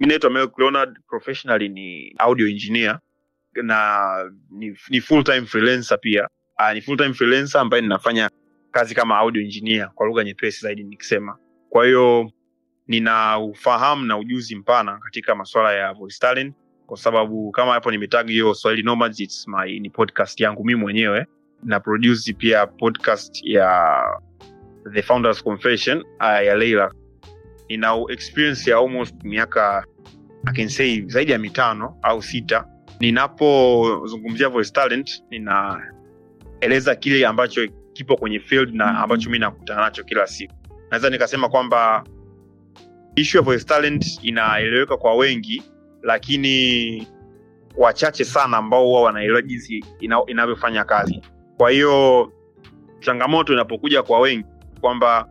mi naitwa Leonard, professionally ni audio engineer na ni, ni full time freelancer pia. Uh, ni full time freelancer ambaye ninafanya kazi kama audio engineer kwa lugha nyepesi zaidi nikisema. Kwa hiyo nina ufahamu na ujuzi mpana katika masuala ya voice talent kwa sababu kama hapo nimetag hiyo Swahili Nomads, it's my ni podcast yangu mimi mwenyewe na produce pia podcast ya The Founders Confession uh, ya Leila. Nina experience ya almost miaka I can say zaidi ya mitano au sita. Ninapozungumzia voice talent, ninaeleza kile ambacho kipo kwenye field na ambacho mi nakutana nacho kila siku. Naweza nikasema kwamba ishu ya voice talent inaeleweka kwa wengi, lakini wachache sana ambao huwa wanaelewa jinsi ina, inavyofanya kazi. Kwa hiyo changamoto inapokuja kwa wengi kwamba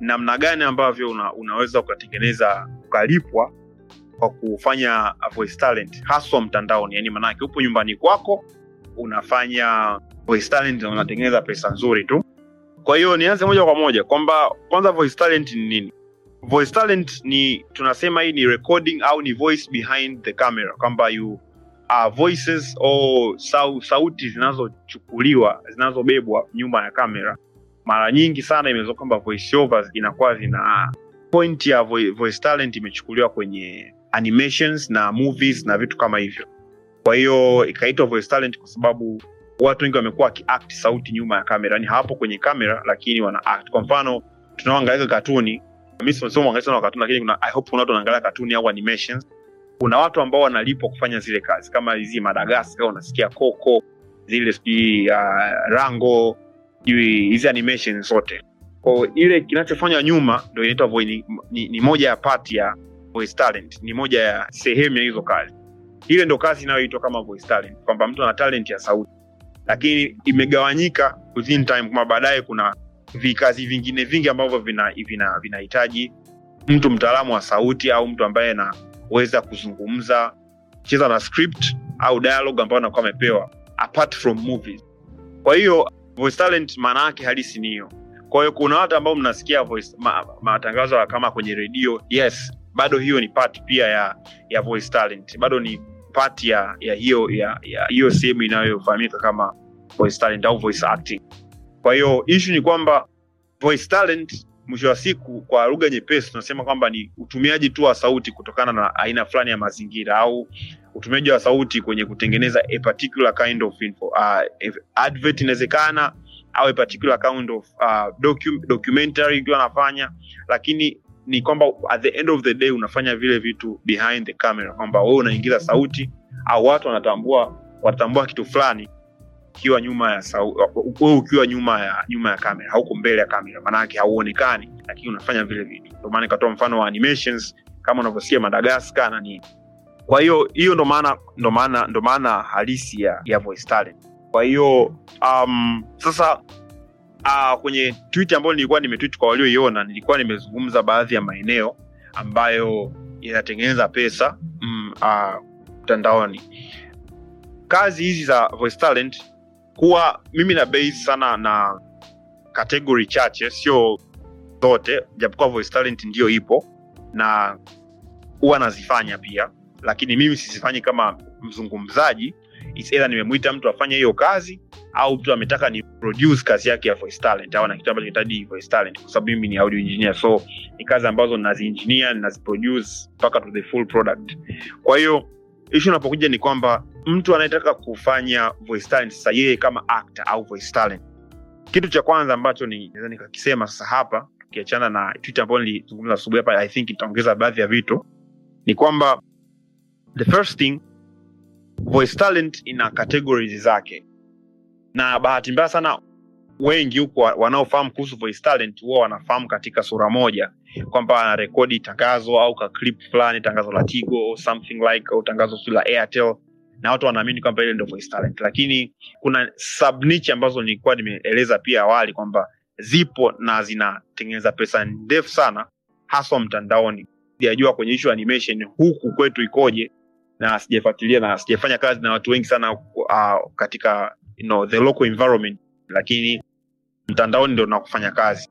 namna gani ambavyo una, unaweza ukatengeneza ukalipwa kwa kufanya voice talent haswa mtandaoni, yani manake upo nyumbani kwako unafanya voice talent na unatengeneza pesa nzuri tu. Kwa hiyo nianze moja kwa moja kwamba kwanza voice talent ni nini? Voice talent ni tunasema hii ni recording au ni voice behind the camera, kwamba voices au sau, sauti zinazochukuliwa zinazobebwa nyuma ya kamera. Mara nyingi sana imeweza kwamba voice overs inakuwa zina point ya voice talent imechukuliwa kwenye animations na movies na vitu kama hivyo. Kwa hiyo ikaitwa voice talent kwa sababu watu wengi wamekuwa wakiact sauti nyuma ya kamera, yani hawapo kwenye kamera lakini wana act. Kwa mfano tunaoangalia katuni, mimi sio lakini kuna I hope kuna watu wanaangalia katuni au animations kuna watu ambao wanalipwa kufanya zile kazi kama hizi Madagascar, unasikia koko zile sijui uh, Rango, sijui hizi animation zote. Ile kinachofanywa nyuma ndo inaitwa ni, ni, ni moja ya pati ya voice talent, ni moja ya sehemu ya hizo kazi. Ile ndo kazi inayoitwa kama voice talent, kwamba mtu ana talent ya sauti, lakini imegawanyika within time, kwamba baadaye kuna vikazi vingine vingi ambavyo vinahitaji vina, vina mtu mtaalamu wa sauti au mtu ambaye anaweza kuzungumza cheza na script au dialogue ambayo anakuwa amepewa apart from movies. Kwa hiyo voice talent maana yake halisi ni hiyo. Kwa hiyo kuna watu ambao mnasikia voice ma, matangazo kama kwenye redio, yes, bado hiyo ni part pia ya ya voice talent, bado ni part ya ya hiyo ya ya hiyo sehemu inayofahamika kama voice talent au voice acting. Kwa hiyo ishu ni kwamba voice talent mwisho wa siku kwa lugha nyepesi tunasema kwamba ni utumiaji tu wa sauti kutokana na aina fulani ya mazingira au utumiaji wa sauti kwenye kutengeneza a particular kind of info. Uh, advert inawezekana au a particular kind of uh, docu documentary ikiwa anafanya, lakini ni kwamba at the end of the day unafanya vile vitu behind the camera, kwamba wewe unaingiza sauti au watu wanatambua watambua kitu fulani ukiwa nyuma ya wewe ukiwa nyuma ya nyuma ya kamera, hauko mbele ya kamera, maanake hauonekani, lakini unafanya vile vitu. Ndio maana ikatoa mfano wa animations kama unavyosikia Madagascar na nini. Kwa hiyo hiyo ndo maana ndo maana ndo maana halisi ya, ya voice talent. Kwa hiyo um, sasa uh, kwenye tweet ambayo nilikuwa nimetweet kwa walioiona, nilikuwa nimezungumza baadhi ya maeneo ambayo yanatengeneza pesa mtandaoni. Mm, kazi hizi za voice talent kuwa mimi na base sana na kategori chache, sio zote, japokuwa voice talent ndiyo ipo na huwa nazifanya pia, lakini mimi sizifanyi kama mzungumzaji. Either nimemwita mtu afanye hiyo kazi au mtu ametaka ni produce kazi yake ya voice talent au na kitu ambacho kinahitaji voice talent, kwa sababu mimi ni audio engineer, so ni kazi ambazo naziengineer ninaziproduce mpaka to the full product. Kwa hiyo issue unapokuja ni kwamba mtu anayetaka kufanya voice talent sasa, yeye kama actor au voice talent, kitu cha kwanza ambacho naweza nikakisema sasa hapa, tukiachana na tweet ambayo nilizungumza asubuhi hapa, I think itaongeza baadhi ya vitu, ni kwamba the first thing, voice talent ina categories zake, na bahati mbaya sana wengi huko wanaofahamu kuhusu voice talent huwa wanafahamu katika sura moja. Kwamba anarekodi tangazo au ka clip fulani, tangazo la Tigo or something like au tangazo si la Airtel, na watu wanaamini kwamba ile ndio voice talent, lakini kuna subniche ambazo nilikuwa nimeeleza pia awali kwamba zipo na zinatengeneza pesa ndefu sana, haswa mtandaoni. Sijajua kwenye issue animation huku kwetu ikoje, na sijafuatilia na sijafanya kazi na watu wengi sana uh, katika you know, the local environment, lakini mtandaoni ndo nakufanya kazi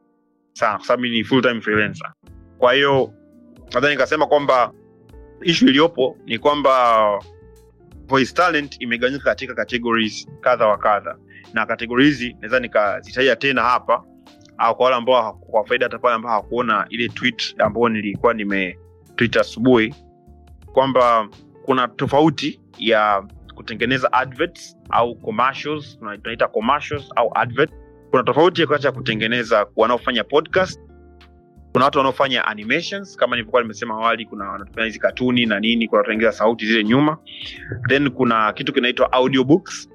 sana kwa sababu ni full time freelancer. Kwa hiyo nadhani nikasema kwamba ishu iliyopo ni kwamba voice talent imegawanyika katika categories kadha wa kadha na kategori hizi naweza nikazitaja tena hapa au kwa wale ambao kwa faida hata pale ambao hawakuona ile tweet ambayo nilikuwa nime asubuhi kwamba kuna tofauti ya kutengeneza adverts au commercials tunaita commercials au advert. Kuna tofauti kati ya kutengeneza wanaofanya podcast. Kuna watu wanaofanya animations kama nilivyokuwa nimesema awali kuna wanatumia hizi katuni na nini kuna wanatengeneza sauti zile nyuma. Then kuna kitu kinaitwa audiobooks.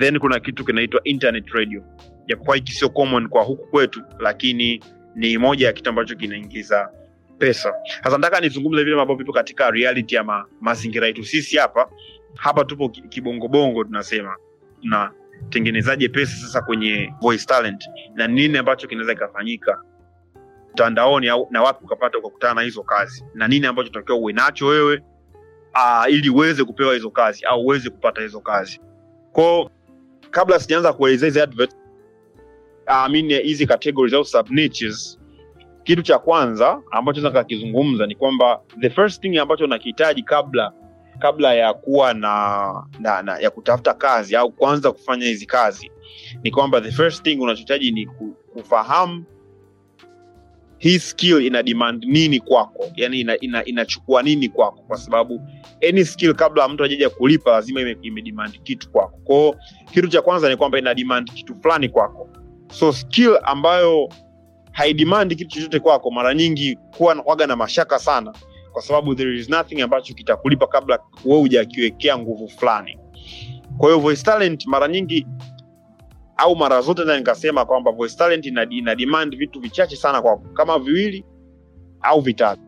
Then kuna kitu kinaitwa internet radio. Japokuwa hiki sio common kwa huku kwetu lakini ni moja ya kitu ambacho kinaingiza pesa. Sasa nataka nizungumze vile ambavyo vipo katika reality ya ma, mazingira yetu. Sisi hapa hapa tupo kibongobongo tunasema. Tunatengenezaje pesa sasa kwenye voice talent? Na nini ambacho kinaweza kikafanyika mtandaoni au na wapi ukapata ukakutana na hizo kazi? Na nini ambacho takiwa uwe nacho wewe uh, ili uweze kupewa hizo kazi au uweze kupata hizo kazi? Kwao kabla sijaanza kuelezea hizi advert I mean hizi categories au sub niches kitu cha kwanza ambacho naweza kakizungumza ni kwamba the first thing ambacho nakihitaji kabla kabla ya kuwa na, na, na ya kutafuta kazi au kuanza kufanya hizi kazi ni kwamba the first thing unachohitaji ni kufahamu hii skill ina demand nini kwako. Yani ina, ina, inachukua nini kwako. Kwa sababu any skill kabla mtu ajaja kulipa lazima ime, ime kitu kwako. Kwao kitu cha kwanza ni kwamba ina demand kitu fulani kwako. So skill ambayo haidimandi kitu chochote kwako mara nyingi kuwa waga na mashaka sana kwa sababu there is nothing ambacho kitakulipa kabla wewe hujakiwekea nguvu fulani. Kwa hiyo voice talent mara nyingi au mara zote na nikasema kwamba voice talent ina, ina demand vitu vichache sana kwako kama viwili au vitatu.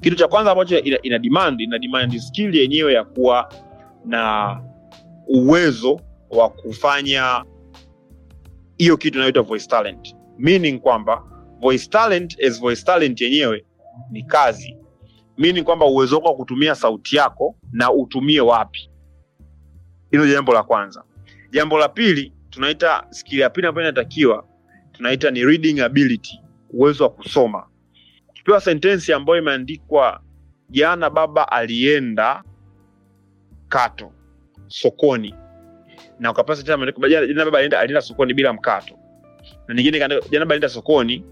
Kitu cha kwanza ambacho ina, ina demand ina demand skill yenyewe ya kuwa na uwezo wa kufanya hiyo kitu inayoitwa voice talent. Meaning kwamba voice talent as voice talent yenyewe ni kazi. Meaning kwamba uwezo wako wa kutumia sauti yako na utumie wapi. Hilo jambo la kwanza. Jambo la pili tunaita skill ya pili ambayo inatakiwa tunaita ni reading ability uwezo wa kusoma. Ukipewa sentensi ambayo imeandikwa jana baba alienda kato sokoni na ukapasa tena maandiko jana baba alienda, alienda sokoni bila mkato. Na nyingine jana baba alienda sokoni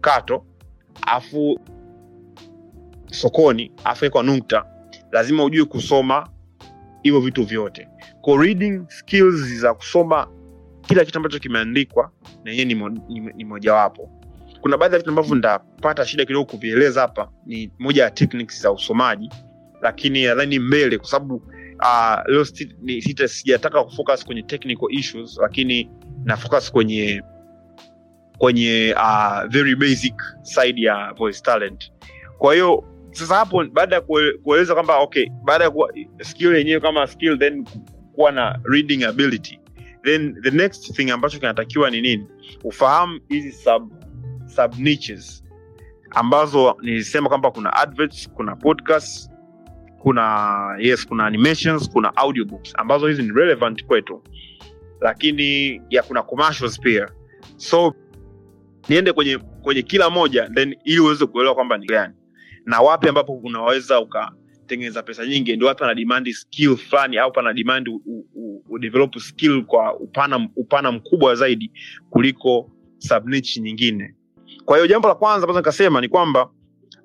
kato afu sokoni afu kwa nukta. Lazima ujue kusoma hivyo vitu vyote. Kwa reading skills za kusoma kila kitu ambacho kimeandikwa na yeye ni, mo, ni, ni mojawapo. Kuna baadhi ya vitu ambavyo ndapata shida kidogo kuvieleza hapa ni moja ya techniques za usomaji lakini nadhani mbele kwa sababu uh, leo sijataka kufocus kwenye technical issues lakini na focus kwenye kwenye uh, very basic side ya voice talent. Kwa hiyo sasa hapo baada ya kueleza kwamba okay baada ya skill yenyewe kama skill then kuwa na reading ability then the next thing ambacho kinatakiwa ni nini? Ufahamu hizi sub, sub niches ambazo nilisema kwamba kuna adverts kuna podcast kuna yes kuna animations kuna audiobooks. Ambazo hizi ni relevant kwetu. Lakini ya kuna commercials pia. So niende kwenye kwenye kila moja then ili uweze kuelewa kwamba ni gani. Na wapi ambapo unaweza ukatengeneza pesa nyingi ndio wapi pana demand skill fulani au pana demand udevelop skill kwa upana upana mkubwa zaidi kuliko subniche nyingine. Kwa hiyo jambo la kwanza ambazo nikasema ni kwamba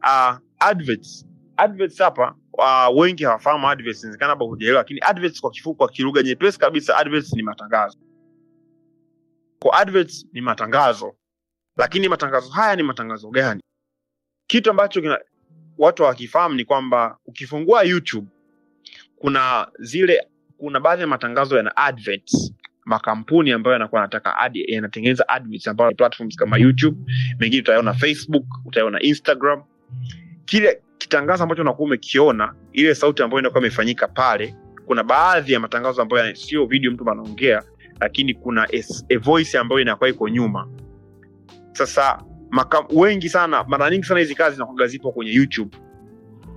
uh, adverts adverts hapa uh, wengi hawafahamu adverts inawezekana hapa hujaelewa lakini adverts kwa kifupi kwa kilugha nyepesi kabisa adverts ni matangazo. Kwa adverts ni matangazo. Lakini matangazo haya ni matangazo gani? Kitu ambacho kina, watu hawakifahamu ni kwamba ukifungua youtube kuna zile kuna baadhi ya matangazo yana adverts. Makampuni ambayo yanakuwa yanataka yanatengeneza adverts ambayo platforms kama youtube mengine utaona facebook utaona instagram. Kile kitangazo ambacho unakuwa umekiona ile sauti ambayo inakuwa imefanyika pale kuna baadhi ya matangazo ambayo sio video mtu anaongea lakini kuna a, voice ambayo inakuwa iko nyuma. Sasa maka, wengi sana mara nyingi sana hizi kazi zinakuwa zipo kwenye youtube.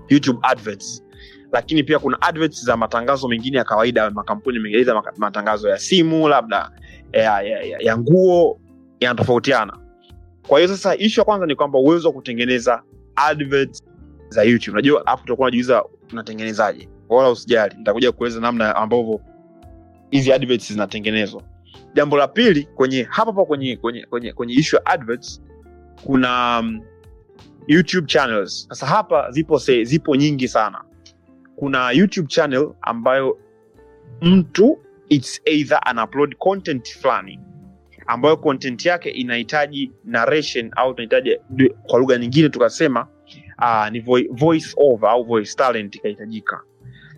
Youtube adverts. Lakini pia kuna adverts za matangazo mengine ya kawaida ya makampuni mengine matangazo ya simu labda ya, ya, ya, ya nguo yanatofautiana. Kwa hiyo sasa ishu ya kwanza ni kwamba uwezo wa kutengeneza adverts za youtube. Unajua hapo utakuwa unajiuliza unatengenezaje? Wala usijali nitakuja kueleza namna ambavyo hizi adverts zinatengenezwa. Jambo la pili kwenye hapa hapa kwenye kwenye kwenye, kwenye issue ya adverts kuna um, youtube channels. Sasa hapa zipo se, zipo nyingi sana. Kuna youtube channel ambayo mtu its either an upload content fulani ambayo content yake inahitaji narration au tunahitaji kwa lugha nyingine tukasema uh, ni voice over au voice talent ikahitajika.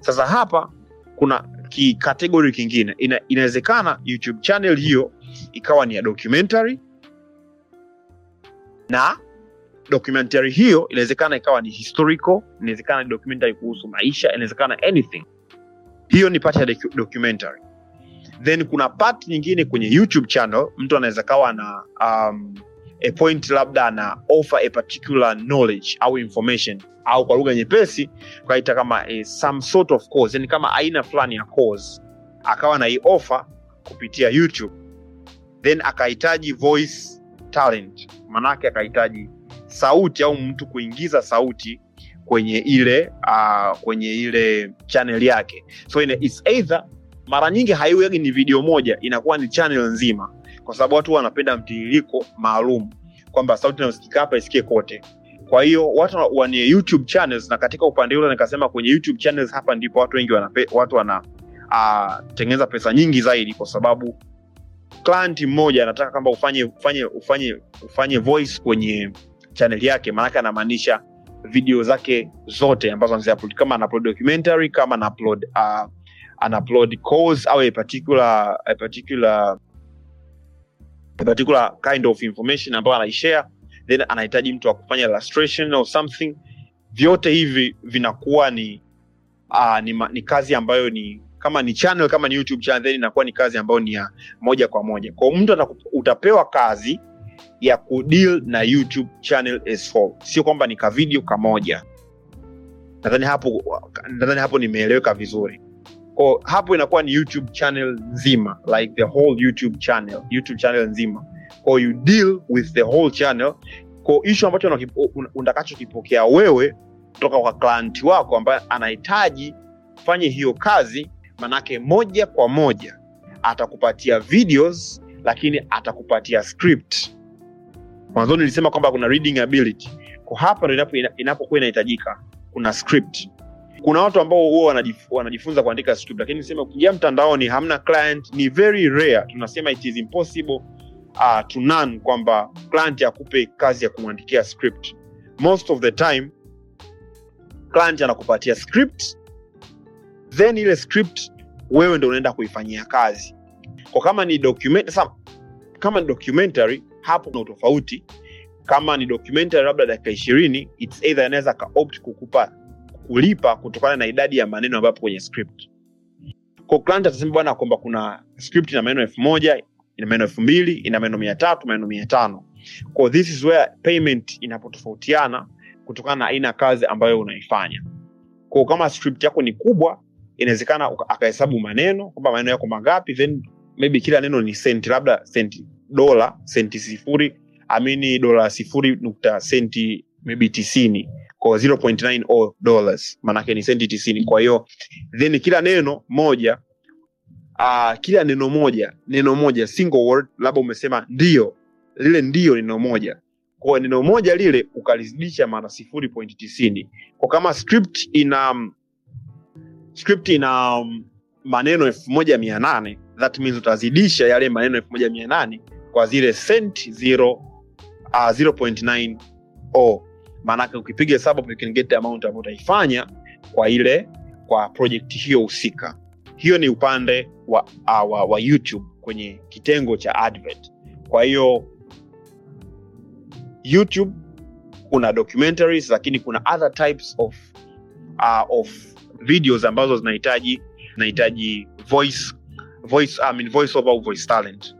Sasa hapa kuna kikategori kingine. Ina, inawezekana youtube channel hiyo ikawa ni ya documentary na documentary hiyo inawezekana ikawa ni historical inawezekana ni documentary kuhusu maisha inawezekana anything. Hiyo ni part ya documentary. Then kuna part nyingine kwenye youtube channel mtu anaweza kawa na um, a point labda ana offer a particular knowledge au information au kwa lugha nyepesi kaita kama some sort of course yani kama aina fulani ya course. Akawa na hii offer kupitia youtube. Then akahitaji voice talent. Manake akahitaji sauti au mtu kuingiza sauti kwenye ile uh, kwenye ile channel yake. So it's either mara nyingi haiwegi ni video moja inakuwa ni channel nzima kwa sababu watu wanapenda mtiririko maalum kwamba sauti inayosikika hapa isikie kote. Kwa hiyo watu wanie youtube channels na katika upande ule nikasema kwenye youtube channels hapa ndipo watu wengi wanape, watu wanatengeneza uh, pesa nyingi zaidi kwa sababu client mmoja anataka kwamba ufanye ufanye ufanye ufanye voice kwenye chaneli yake maanake anamaanisha video zake zote ambazo anaziupload. Kama anaupload documentary kama anaupload uh, anaupload course au a particular a particular a particular kind of information ambayo anaishare then anahitaji mtu wa kufanya illustration or something. Vyote hivi vinakuwa ni, uh, ni, ni kazi ambayo ni kama ni channel kama ni youtube channel then inakuwa ni kazi ambayo ni ya moja kwa moja. Kwao mtu utapewa kazi ya kudeal na youtube channel as whole. Sio kwamba ni kavideo kamoja nadhani hapo nadhani hapo nimeeleweka vizuri ko hapo inakuwa ni youtube channel nzima like the whole youtube channel youtube channel nzima. Ko you deal with the whole channel. Ko ishu ambacho utakachokipokea wewe kutoka kwa client wako ambaye anahitaji fanye hiyo kazi manake moja kwa moja atakupatia videos lakini atakupatia script. Mwanzoni nilisema kwamba kuna reading ability. Kwa hapa ndo inapokuwa inahitajika kuna script kuna watu ambao huwa wanajif, wanajifunza kuandika script lakini sema ukiingia mtandaoni hamna client ni very rare. Tunasema it is impossible uh, to none kwamba client akupe kazi ya kumwandikia script. Most of the time client anakupatia script then ile script wewe ndo unaenda kuifanyia kazi. Kwa kama ni document sama, kama ni documentary hapo na utofauti. Kama ni documentary labda dakika ishirini its either anaweza akaopt kukupa kulipa kutokana na idadi ya maneno ambapo kwenye script. Client atasema bwana kwamba kuna script ina maneno elfu moja ina maneno elfu mbili ina maneno mia tatu maneno mia tano. Kwa this is where payment inapotofautiana kutokana na aina kazi ambayo unaifanya. Kwa kama script yako ni kubwa inawezekana akahesabu maneno kwamba maneno yako mangapi then maybe kila neno ni senti labda senti dola senti sifuri amini dola sifuri nukta senti maybe tisini kwa 0.90 dollars. Maanake ni senti tisini. Kwa hiyo then kila neno moja uh, kila neno moja neno moja single word labda umesema ndio lile ndio neno moja. Kwa neno moja lile ukalizidisha mara sifuri point tisini. Kwa kama script ina script ina um, maneno elfu moja mia nane that means utazidisha yale maneno elfu moja mia nane kwa zile cent zero, uh, 0.90 maanake ukipiga hesabu amount ambayo utaifanya kwa ile kwa projekti hiyo husika. Hiyo ni upande wa, uh, wa, wa youtube kwenye kitengo cha advert. Kwa hiyo youtube kuna documentaries lakini kuna other types of, uh, of videos ambazo zinahitaji zinahitaji voice voice, I mean, voice over voice talent.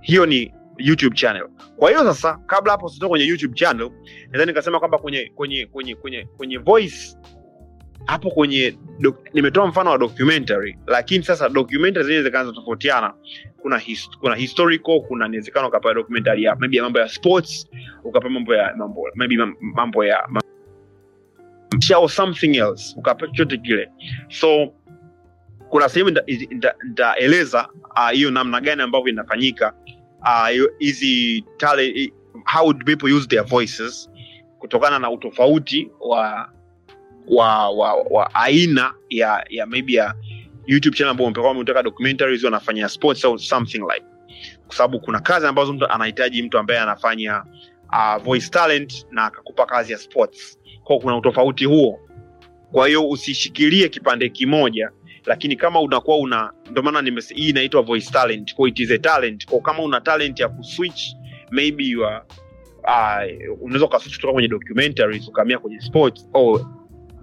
Hiyo ni youtube channel. Kwa hiyo sasa kabla hapo sitoka kwenye youtube channel nadhani nikasema kwamba kwenye kwenye kwenye kwenye kwenye voice hapo kwenye nimetoa mfano wa documentary. Lakini sasa documentary zenyewe zikaanza tofautiana kuna his, kuna historical kuna inawezekana ukapewa documentary ya maybe ya mambo ya sports ukapewa mambo ya mambo maybe mambo ya au something else ukapewa chochote kile. So kuna sehemu nita- nita- nitaeleza ah, hiyo namna gani ambavyo inafanyika hiyo- hizi talent how do people use their voices kutokana na utofauti wa wa, wa, wa aina ya ya maybe ya youtube channel ambao umepekwa unataka documentaries wanafanya sports au something like. Kwa sababu kuna kazi ambazo mtu anahitaji mtu ambaye anafanya uh, voice talent na akakupa kazi ya sports. Kwao kuna utofauti huo. Kwa hiyo usishikilie kipande kimoja lakini kama unakuwa una ndio maana nimes hii inaitwa voice talent kwa it is a talent. Kwa kama una talent ya kuswitch maybe you are uh, unaweza ukaswitch kutoka kwenye documentaries ukaamia kwenye sports or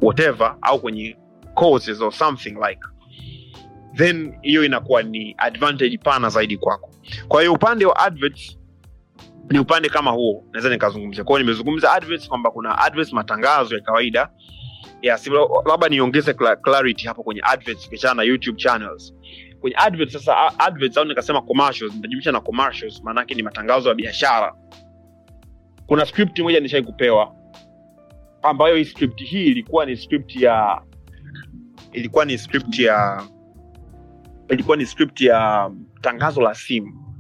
whatever au kwenye courses or something like. Then hiyo inakuwa ni advantage pana zaidi kwako. Kwa hiyo upande wa adverts ni upande kama huo naweza nikazungumzia. Kwao nimezungumza adverts kwamba kuna adverts matangazo ya kawaida ya labda niongeze clarity hapo kwenye adverts ukiachana na youtube channels. Kwenye adverts sasa adverts au nikasema commercials nitajumlisha na commercials maanake ni matangazo ya biashara. Kuna script moja nishai kupewa ambayo hii script hii ilikuwa ni script ya ilikuwa ni script ya ilikuwa ni script ya tangazo la simu.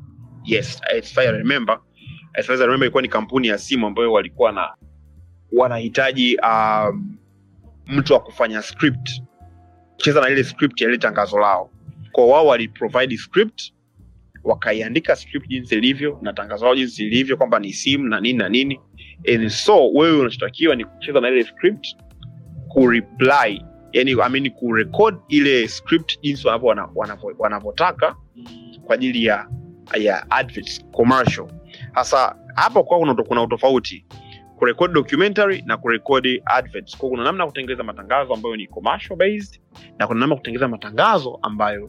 Yes as I remember as I remember ilikuwa ni kampuni ya simu ambayo walikuwa na wanahitaji um, mtu wa kufanya script. Kucheza na ile script ya ile tangazo lao. Kwa wao waliprovide script wakaiandika script jinsi ilivyo na tangazo lao jinsi ilivyo kwamba ni simu na nini na nini. And so wewe unachotakiwa ni kucheza na ile script kureply yani I mean kurecord ile script jinsi wanavyo- wanavyotaka kwa ajili ya ya adverts commercial. Hasa hapo kwa kuna, kuna utofauti kurekodi documentary na kurekodi adverts. Kwa kuna namna ya kutengeneza matangazo ambayo ni commercial based na kuna namna ya kutengeneza matangazo ambayo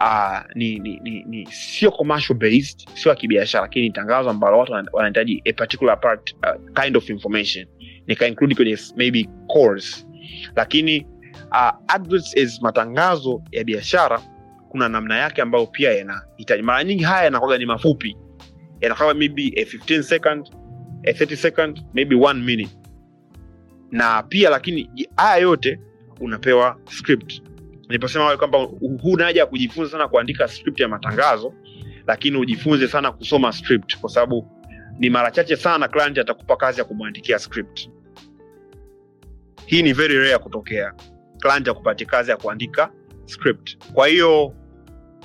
uh, ni, ni, ni, ni sio commercial based sio ya kibiashara lakini ni tangazo ambalo watu wana- wanahitaji a particular part uh, kind of information. Nika kwenye maybe course lakini uh, adverts is matangazo ya biashara kuna namna yake ambayo pia yanahitaji mara nyingi haya yanakwaga ni mafupi. Yanakaa maybe a 15 second a 30 second maybe one minute. Na pia lakini haya yote unapewa script. Niliposema wale kwamba huna haja ya kujifunza sana kuandika script ya matangazo lakini ujifunze sana kusoma script kwa sababu ni mara chache sana client atakupa kazi ya kumwandikia script. Hii ni very rare kutokea. Client akupatie kazi ya kuandika script. Kwa hiyo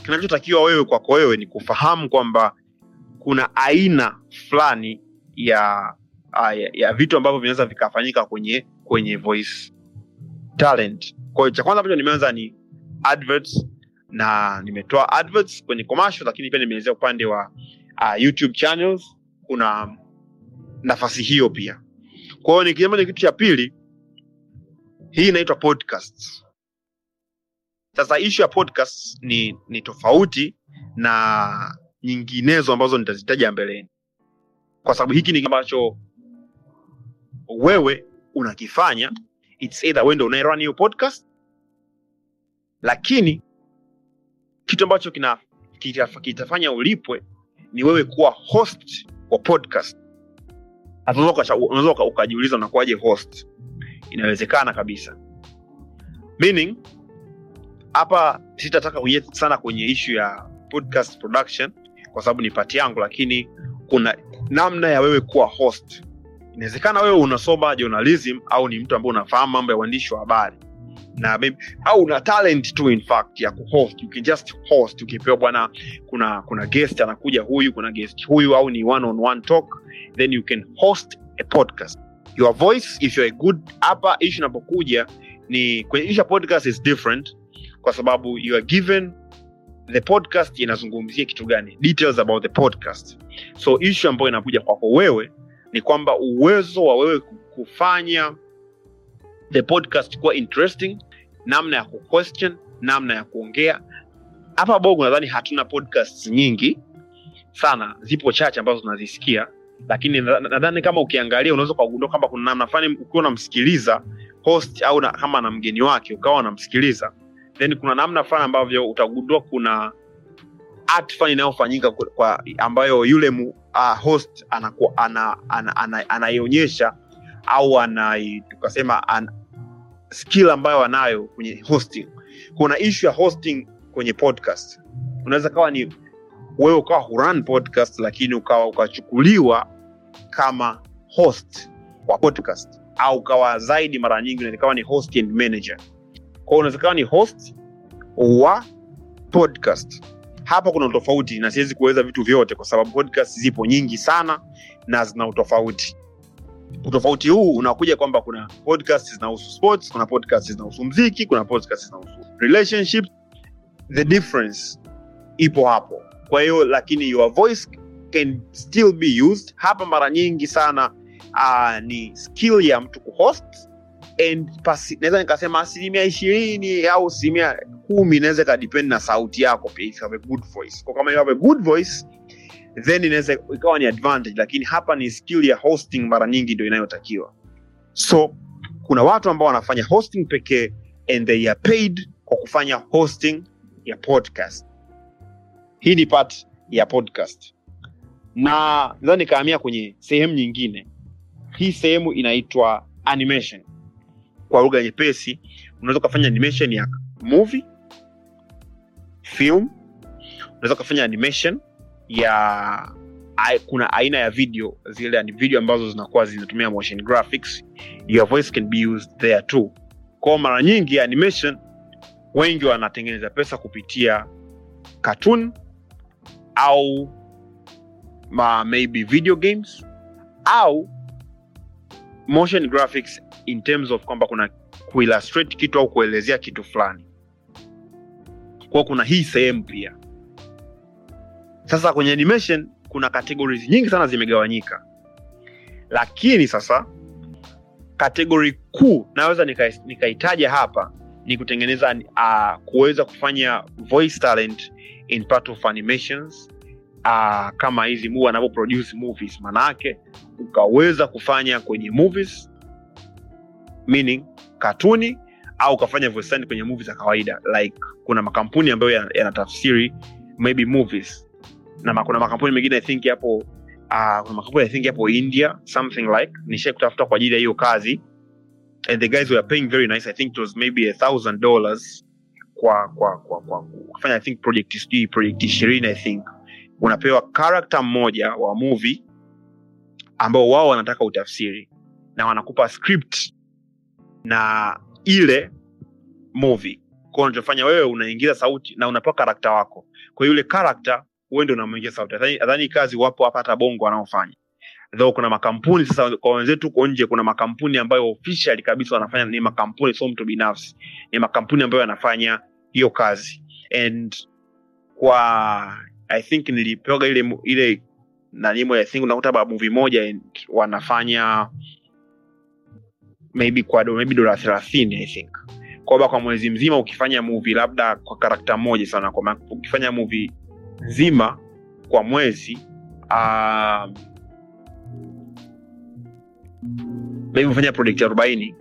kinachotakiwa wewe kwako wewe ni kufahamu kwamba kuna aina fulani ya, ah, ya, ya vitu ambavyo vinaweza vikafanyika kwenye kwenye voice talent. Kwa cha kwanza ambacho nimeanza ni adverts na nimetoa adverts kwenye commercial lakini pia nimeelezea upande wa uh, youtube channels. Kuna nafasi hiyo pia. Kwa hiyo kitu cha pili hii inaitwa podcasts. Sasa ishu ya podcasts ni ni tofauti na nyinginezo ambazo nitazitaja mbeleni kwa sababu hiki ni ambacho wewe unakifanya. It's either wewe ndio hiyo podcast lakini kitu ambacho kina kita- kitafanya ulipwe ni wewe kuwa host wa podcast. Unaweza ukajiuliza unakuwaje host. Inawezekana kabisa. Meaning hapa sitataka kuingia sana kwenye ishu ya podcast production kwa sababu ni pati yangu lakini kuna namna ya wewe kuwa host. Inawezekana wewe unasoma journalism au ni mtu ambaye unafahamu mambo ya uandishi wa habari. Na maybe, au una talent tu in fact ya kuhost. You can just host. Ukipewa bwana kuna kuna guest anakuja huyu kuna guest huyu au ni one on one talk then you can host a podcast. Your voice if you're a good hapa issue inapokuja ni kwenye podcast is different kwa sababu you are given the podcast inazungumzia kitu gani? Details about the podcast. So issue ambayo inakuja kwako wewe ni kwamba uwezo wa wewe kufanya the podcast kuwa interesting namna ya kuquestion namna ya kuongea. Hapa bogo nadhani hatuna podcasts nyingi sana. Zipo chache ambazo tunazisikia lakini na- na- nadhani kama ukiangalia unaweza ukagundua kwamba kuna namna fani ukiwa unamsikiliza host au na, kama na mgeni wake ukawa unamsikiliza then kuna namna fulani ambavyo utagundua kuna art fulani inayofanyika kwa- ambayo yule mu, uh, host anakuwa ana, ana, ana, anaionyesha au anai tukasema an, skill ambayo anayo kwenye hosting. Kuna ishu ya hosting kwenye podcast. Unaweza kawa ni wewe ukawa huran podcast lakini ukawa ukachukuliwa kama host wa podcast au ukawa zaidi mara nyingi kawa ni host and manager kwao unaweza ni host wa podcast. Hapa kuna utofauti na siwezi kuweza vitu vyote kwa sababu podcast zipo nyingi sana na zina utofauti. Utofauti huu unakuja kwamba kuna podcast zinahusu sports kuna podcast zinahusu mziki kuna podcast zinahusu relationship the difference ipo hapo. Kwa hiyo lakini your voice can still be used. Hapa mara nyingi sana uh, ni skill ya mtu kuhost naweza nikasema asilimia ishirini au asilimia kumi inaweza ikadepend na sauti yako pia. If kama you have a good voice then inaweza ikawa ni advantage lakini hapa ni skill ya hosting mara nyingi ndio inayotakiwa. So kuna watu ambao wanafanya hosting pekee and they are paid kwa kufanya hosting ya podcast. Hii ni part ya podcast. Na nadhani nikahamia kwenye sehemu nyingine. Hii sehemu inaitwa animation kwa lugha nyepesi unaweza ukafanya animation ya movie film unaweza ukafanya animation ya kuna aina ya video zile ni video ambazo zinakuwa zinatumia motion graphics your voice can be used there too. Kwao mara nyingi animation wengi wanatengeneza pesa kupitia cartoon au ma, maybe video games au motion graphics in terms of kwamba kuna kuillustrate kitu au kuelezea kitu fulani. Kwao kuna hii sehemu pia. Sasa kwenye animation kuna categories nyingi sana zimegawanyika. Lakini sasa kategori kuu naweza nika- hapa ni kutengeneza uh, kuweza kufanya voice talent in part of animations uh, kama hizi mu anavyo produce movies manake ukaweza kufanya kwenye movies meaning katuni au ukafanya voice kwenye movies za kawaida. Like kuna makampuni ambayo yana- yanatafsiri maybe movies. Na kuna makampuni mengine think yapo uh, kuna makampuni think yapo india something like. Nishai kutafuta kwa ajili ya hiyo kazi. And the guys were paying very nice. I think it was maybe a thousand dollars kwa kwa kwa kwa kufanya i think project sijui project ishirini i think unapewa karakta mmoja wa movie ambao wao wanataka utafsiri na wanakupa script na ile movie. Kwao unachofanya wewe unaingiza sauti na unapewa karakta wako. Kwa yule karakta wewe ndio unamwingia sauti. Nadhani kazi wapo hapa hata bongo wanaofanya. Though kuna makampuni sasa kwa wenzetu huko nje kuna makampuni ambayo officially kabisa wanafanya ni makampuni sio mtu binafsi. Ni makampuni ambayo yanafanya hiyo kazi. And kwa i think nilipewaga ile ile nanimo i think unakuta ba movie moja wanafanya maybe kwa maybe dola thelathini i think. Kwamba kwa mwezi mzima ukifanya movie labda kwa karakta moja sana kwa ukifanya movie nzima kwa mwezi uh, maybe umefanya project arobaini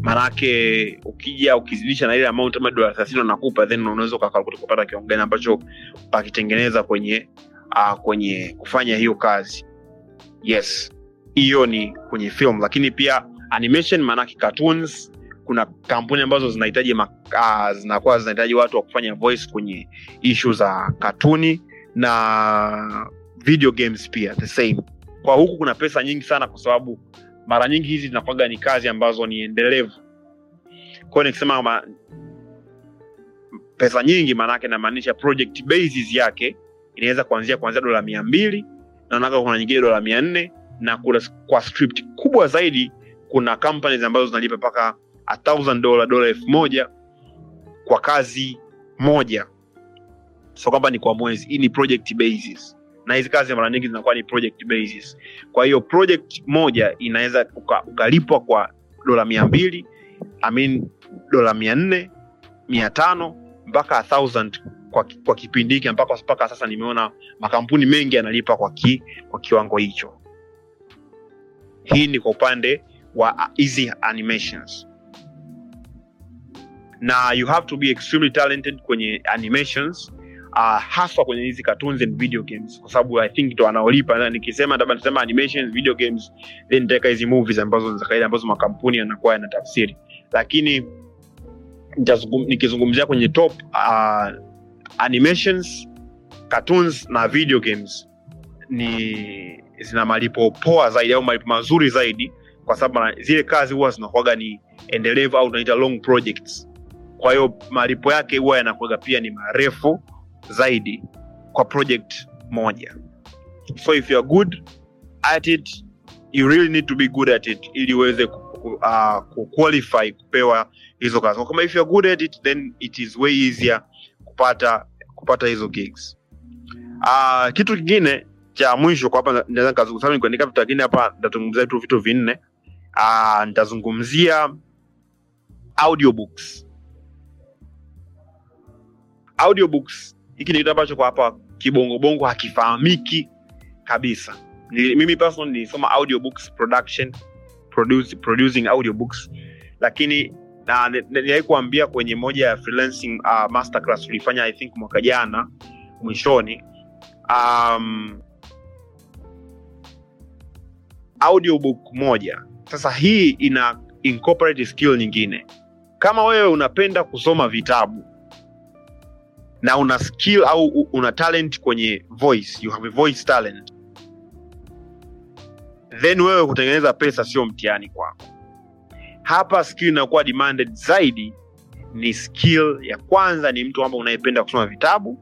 manake ukija ukizidisha na ile amount ama dola thelathini wanakupa then unaweza kupata kiwango gani ambacho pakitengeneza kwenye uh, kwenye kufanya hiyo kazi. Yes. Hiyo ni kwenye film. Lakini pia animation maanake cartoons kuna kampuni ambazo zinahitaji ah, zinakuwa zinahitaji watu wa kufanya voice kwenye ishu za katuni na video games pia the same. Kwa huku kuna pesa nyingi sana kwa sababu mara nyingi hizi zinakuwaga ni kazi ambazo ni endelevu. Kwao nikisema ma, pesa nyingi maanake namaanisha yake inaweza kuanzia kuanzia dola mia mbili naonaga kuna nyingine dola mia nne na kuna, kwa script kubwa zaidi kuna companies ambazo zinalipa mpaka a dollar dola elfu moja kwa kazi moja. So kwamba ni kwa mwezi. Hii ni project basis na hizi kazi mara nyingi zinakuwa ni project basis. Kwa hiyo project moja inaweza uka- ukalipwa kwa dola mia mbili I dola mia nne mia tano mpaka thousand kwa, kwa kipindi hiki mpaka mpaka sasa nimeona makampuni mengi yanalipa kwa, ki, kwa kiwango hicho. Hii ni kwa upande wa hizi animations. Na you have to be extremely talented kwenye animations uh, haswa kwenye hizi cartoons and video games. Kwa sababu i think ndo anaolipa. na nikisema labda nisema animations video games then nitaweka hizi movies ambazo za kawaida ambazo makampuni yanakuwa yanatafsiri lakini nikizungumzia kwenye top uh, animations cartoons na video games ni zina malipo poa zaidi au malipo mazuri zaidi kwa sababu zile kazi huwa zinakuwaga ni endelevu au tunaita long projects. Kwa hiyo malipo yake huwa yanakuwaga pia ni marefu zaidi kwa project moja. So if you good at it you really need to be good at it ili uweze uh, ku kupewa hizo kazi. Kama if you good at it then it is way easier kupata kupata hizo gigs. Uh, kitu kingine cha mwisho kwa hapa naweza nikazungumzia nikuandika vitu lakini hapa nitazungumzia tu vitu vinne. Uh, nitazungumzia audiobooks. Audiobooks hiki ni kitu ambacho kwa hapa kibongobongo hakifahamiki kabisa. Ni, mimi personal nilisoma audiobooks production produce, producing audiobooks. Lakini niliwahi kuambia kwenye moja ya freelancing uh, masterclass tulifanya i think mwaka jana mwishoni. Um, audiobook moja. Sasa hii ina incorporate skill nyingine. Kama wewe unapenda kusoma vitabu na una skill au una talent kwenye voice. You have a voice talent. Then wewe kutengeneza pesa sio mtihani kwako. Hapa skill inakuwa demanded zaidi ni skill ya kwanza ni mtu ambaye unayependa kusoma vitabu.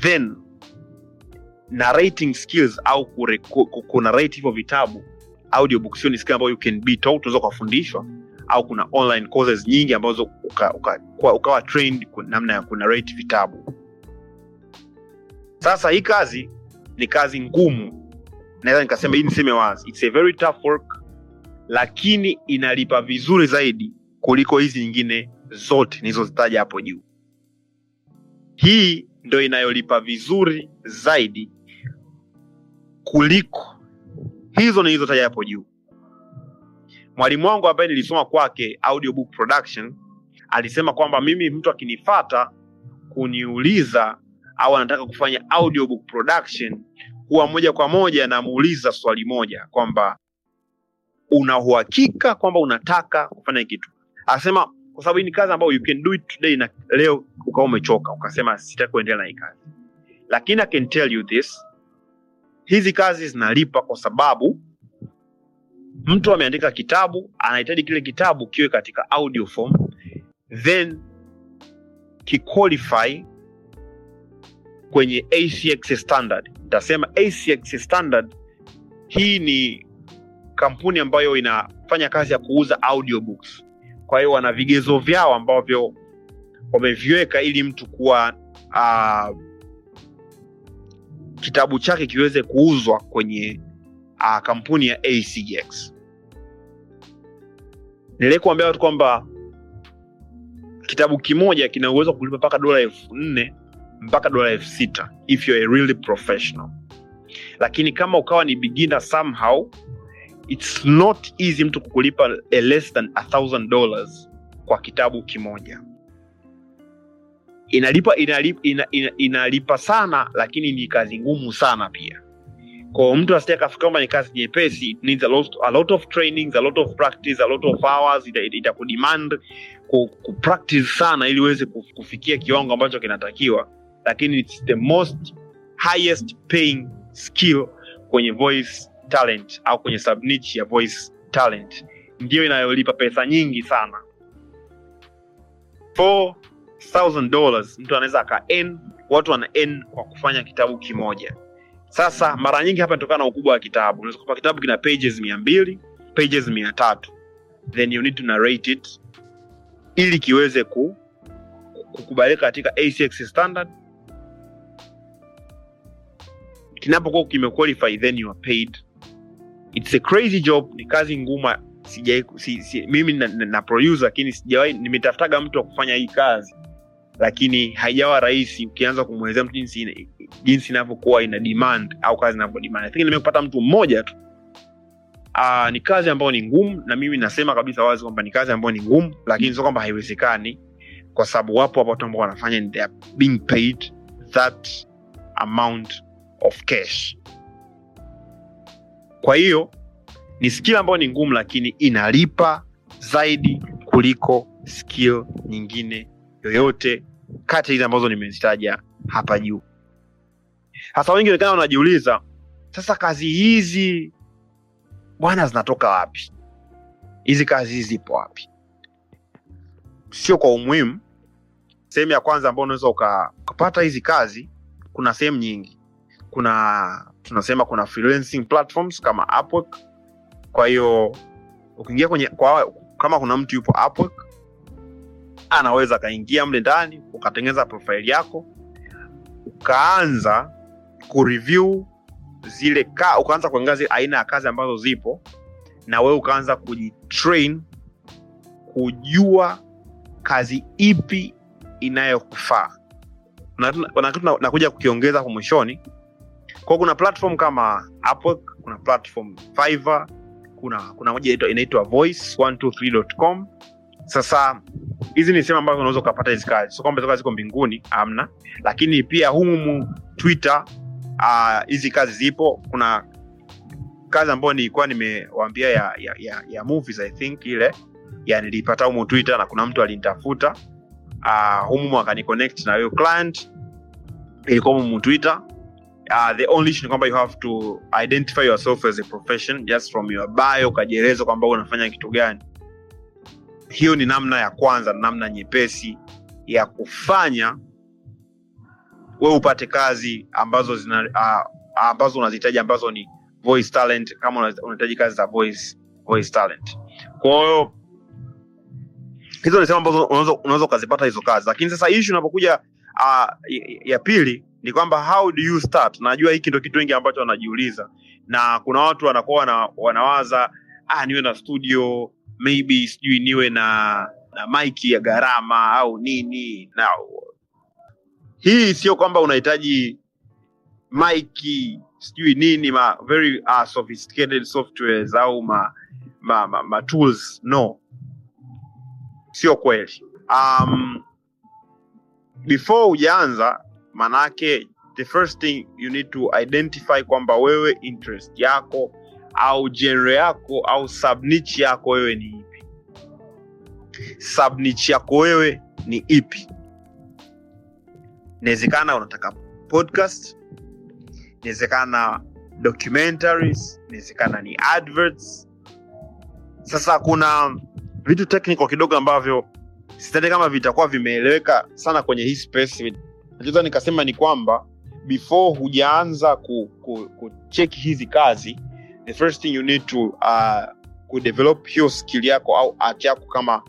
Then narrating skills au kunarrate hivyo vitabu audiobook sio ni skill ambayo you can be taught unaweza ukafundishwa au kuna online courses nyingi ambazo uka, uka, uka, ukawa trained namna ya kunarrate vitabu. Sasa hii kazi ni kazi ngumu. Naweza nikasema hii niseme wazi. It's a very tough work lakini inalipa vizuri zaidi kuliko hizi nyingine zote nilizozitaja hapo juu. Hii ndo inayolipa vizuri zaidi kuliko hizo nilizotaja hapo juu mwalimu wangu ambaye nilisoma kwake audiobook production alisema kwamba mimi mtu akinifata kuniuliza au anataka kufanya audiobook production huwa moja kwa moja namuuliza swali moja kwamba una uhakika kwamba unataka kufanya kitu? Asema kwa sababu hii ni kazi ambayo you can do it today na leo ukawa umechoka. Ukasema sitaki kuendelea na hii kazi. Lakini i can tell you this hizi kazi zinalipa kwa sababu mtu ameandika kitabu anahitaji kile kitabu kiwe katika audio form then kiqualify kwenye acx standard. Nitasema acx standard hii ni kampuni ambayo inafanya kazi ya kuuza audiobooks. Kwa hiyo wana vigezo vyao ambavyo wameviweka ili mtu kuwa uh, kitabu chake kiweze kuuzwa kwenye uh, kampuni ya acx nilai kuambia watu kwamba kitabu kimoja kina uwezo kulipa mpaka dola elfu nne mpaka dola elfu sita if you're a really professional. Lakini kama ukawa ni beginner somehow it's not easy mtu kukulipa a less than a thousand dollars kwa kitabu kimoja. Inalipa inalipa, ina, ina, inalipa sana lakini ni kazi ngumu sana pia kwa mtu asije akafika kwamba ni kazi nyepesi needs a lot, a lot of trainings a lot of practice a lot of hours itakudemand ita, ku, sana ili uweze kufikia kiwango ambacho kinatakiwa. Lakini it's the most highest paying skill kwenye voice talent au kwenye subniche ya voice talent. Ndiyo inayolipa pesa nyingi sana. $4000 mtu anaweza aka n watu wana n kwa kufanya kitabu kimoja sasa mara nyingi hapa inatokana na ukubwa wa kitabu. Unaweza kitabu kina pages mia mbili pages mia tatu. Then you need to narrate it ili kiweze ku, kukubalika katika acx standard. Kinapokuwa kimequalify then you are paid. It's a crazy job ni kazi sijai si, si, mimi na, na, na produce lakini sijawahi nimetafutaga mtu wa kufanya hii kazi lakini haijawa rahisi ukianza kumwelezea mtu jinsi jinsi inavyokuwa ina demand au kazi inavyo demand. Lakini nimepata mtu mmoja tu. Aa, ni kazi ambayo ni ngumu na mimi nasema kabisa wazi kwamba ni kazi ambayo ni ngumu lakini sio kwamba haiwezekani kwa sababu wapo watu ambao wanafanya they are being paid that amount of cash. Kwa hiyo ni skill ambayo ni ngumu lakini inalipa zaidi kuliko skill nyingine yoyote kati hizi ambazo nimezitaja hapa juu. Sasa wengi onekana wanajiuliza sasa kazi hizi bwana zinatoka wapi? Hizi kazi hizi zipo wapi? Sio kwa umuhimu. Sehemu ya kwanza ambao unaweza ukapata hizi kazi kuna sehemu nyingi. Kuna tunasema kuna freelancing platforms kama Upwork. kwa hiyo ukiingia kwenye kwa, kama kuna mtu yupo Upwork, anaweza akaingia mle ndani ukatengeneza profaili yako ukaanza kureview zile ka, ukaanza kuangalia zile aina ya kazi ambazo zipo na wewe ukaanza kujitrain kujua kazi ipi inayokufaa. Na kitu nakuja kukiongeza kwa mwishoni. Kwao kuna platform kama Upwork, kuna platform Fiverr, kuna kuna moja inaitwa voice123.com sasa hizi ni sehemu ambazo unaweza ukapata hizi kazi. Sio kwamba ziko mbinguni amna lakini pia humu twitter ah, hizi uh, kazi zipo. Kuna kazi ambayo nilikuwa nimewambia ya, ya, ya, ya movies i think ile. Ya nilipata humu twitter na kuna mtu alinitafuta. Uh, humu akaniconnect na hiyo client. Ilikuwa humu twitter. Uh, the only ni kwamba you have to identify yourself as a profession just from your bio ukajieleza kwamba unafanya kitu gani hiyo ni namna ya kwanza namna nyepesi ya kufanya we upate kazi ambazo zina uh, ambazo unazihitaji ambazo ni voice talent kama unahitaji kazi za voice voice talent. Kwa hizo ni sehemu ambazo unaweza ukazipata hizo kazi. Lakini sasa issue inapokuja uh, ya pili ni kwamba how do you start? Najua hiki ndo kitu wengi ambacho wanajiuliza. Na kuna watu wanakuwa wana, wanawaza ah, niwe na studio maybe sijui niwe na na maiki ya gharama au nini. Na hii sio kwamba unahitaji maiki sijui nini ma very uh, sophisticated softwares au ma, ma, ma, ma tools. No. Sio kweli. Um, before hujaanza manake the first thing you need to identify kwamba wewe interest yako au genre yako au subniche yako wewe ni ipi? Subniche yako wewe ni ipi? Inawezekana unataka podcast inawezekana documentaries inawezekana ni adverts. Sasa kuna vitu technical kidogo ambavyo sidhani kama vitakuwa vimeeleweka sana kwenye hii space. Nachoweza nikasema ni kwamba before hujaanza ku, ku, kucheki hizi kazi the first thing you need to uh, kudevelop hiyo skill yako au art yako kama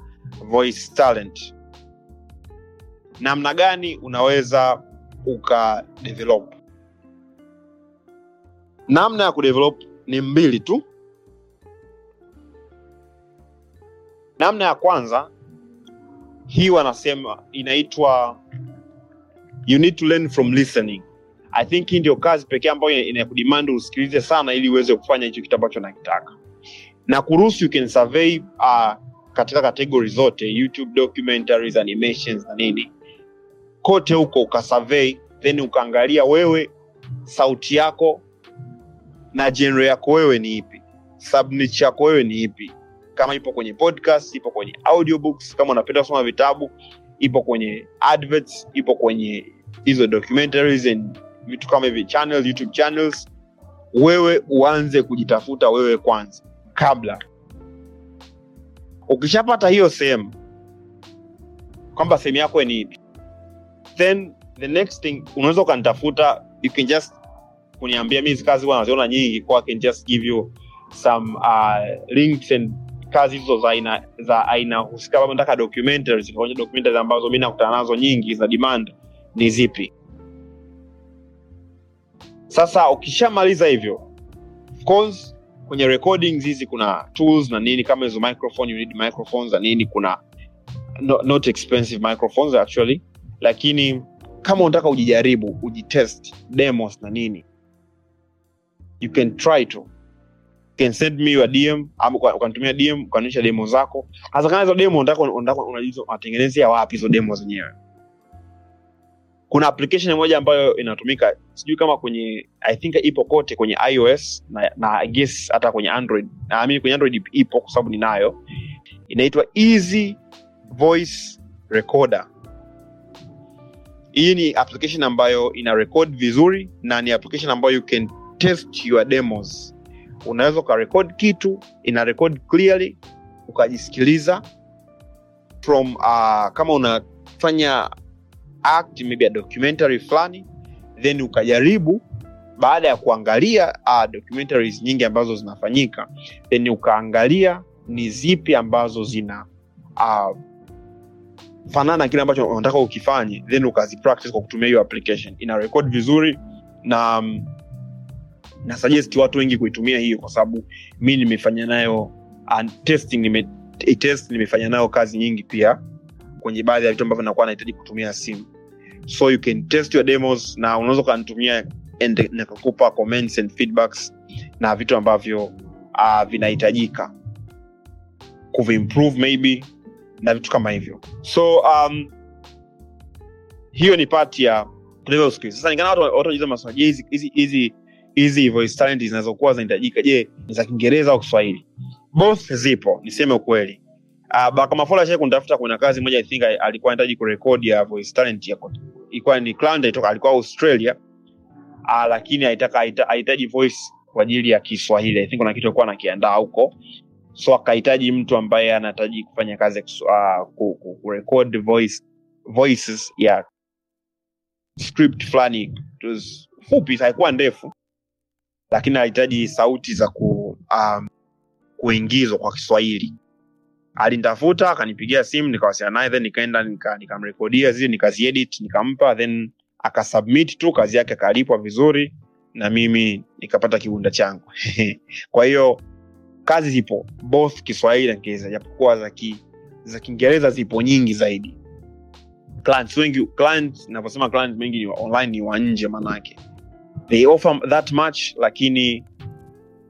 voice talent. Namna gani unaweza ukadevelop? Namna ya kudevelop ni mbili tu. Namna ya kwanza hii wanasema inaitwa you need to learn from listening i think hii ndio kazi pekee ambayo inakudemand usikilize sana ili uweze kufanya hicho kitu ambacho nakitaka. Na kuruhusu you can survey uh, katika kategori zote youtube documentaries animations na nini. Kote huko ukasurvey then ukaangalia wewe sauti yako na genre yako wewe ni ipi. Subniche yako wewe ni ipi. Kama ipo kwenye podcast ipo kwenye audiobooks kama unapenda kusoma vitabu ipo kwenye adverts ipo kwenye hizo documentaries and vitu kama hivi channels youtube channels. Wewe uanze kujitafuta wewe kwanza kabla. Ukishapata hiyo sehemu kwamba sehemu yako ni ipi then the next thing unaweza ukanitafuta you can just kuniambia mimi kazi huwa naziona nyingi kwa can just give you some uh, links and kazi hizo za aina za aina husika. Labda nataka documentaries Kwa documentaries ambazo mi nakutana nazo nyingi za demand ni zipi sasa ukishamaliza hivyo of course kwenye recordings hizi kuna tools na nini kama hizo microphone you need microphones na nini kuna no, not expensive microphones actually. Lakini kama unataka ujijaribu ujitest demos na nini you can try to. You can send me your dm ama ukanitumia dm ukanionyesha demo zako. Hasa kama hizo demo unataka unatengenezea wapi hizo demo zenyewe kuna application moja ambayo inatumika sijui kama kwenye i think ipo kote kwenye ios na, na guess hata kwenye android. Naamini kwenye android ipo kwa sababu ninayo. Inaitwa easy voice recorder. Hii ni application ambayo ina record vizuri na ni application ambayo you can test your demos. Unaweza ukarekod kitu ina record clearly ukajisikiliza from uh, kama unafanya act maybe a documentary fulani then ukajaribu baada ya kuangalia uh, documentaries nyingi ambazo zinafanyika then ukaangalia ni zipi ambazo zina uh, fanana na kile ambacho unataka ukifanye then ukazipractice kwa kutumia hiyo application. Ina record vizuri na um, na watu wengi kuitumia hiyo kwa sababu mi nimefanya nayo uh, testing nime, test nimefanya nayo kazi nyingi pia kwenye baadhi ya vitu ambavyo nakuwa nahitaji kutumia simu. So you can test your demos na unaweza ukanitumia nikakupa comments and feedbacks na vitu ambavyo uh, vinahitajika kuviimprove maybe na vitu kama hivyo. So um, hiyo ni part ya level sasa ningana watu watu wanajiuliza maswali je hizi hizi voice talent zinazokuwa zinahitajika je ni za kiingereza au kiswahili? Both zipo niseme ukweli uh, bakamafola shai kunitafuta kuna kazi moja i think alikuwa anahitaji kurekodi ya voice talent ya ilikuwa ni client itoka alikuwa australia. Uh, lakini aitaka ahitaji voice kwa ajili ya kiswahili. I think kuna kitu alikuwa anakiandaa huko. So akahitaji mtu ambaye anahitaji kufanya kazi uh, ku, ku, kurecord voice voices ya script fulani. Fupi haikuwa ndefu. Lakini alihitaji sauti za ku, um, kuingizwa kwa kiswahili alinitafuta akanipigia simu nikawasiliana naye then nikaenda nika- nikamrekodia zile nikaziedit nikampa then akasubmit tu kazi yake akalipwa vizuri na mimi nikapata kiunda changu. Kwa hiyo kazi zipo both kiswahili na kiingereza japokuwa za ki, za kiingereza zipo nyingi zaidi. Clients wengi clients clients wengi ni online ni wa nje manake. They offer that much lakini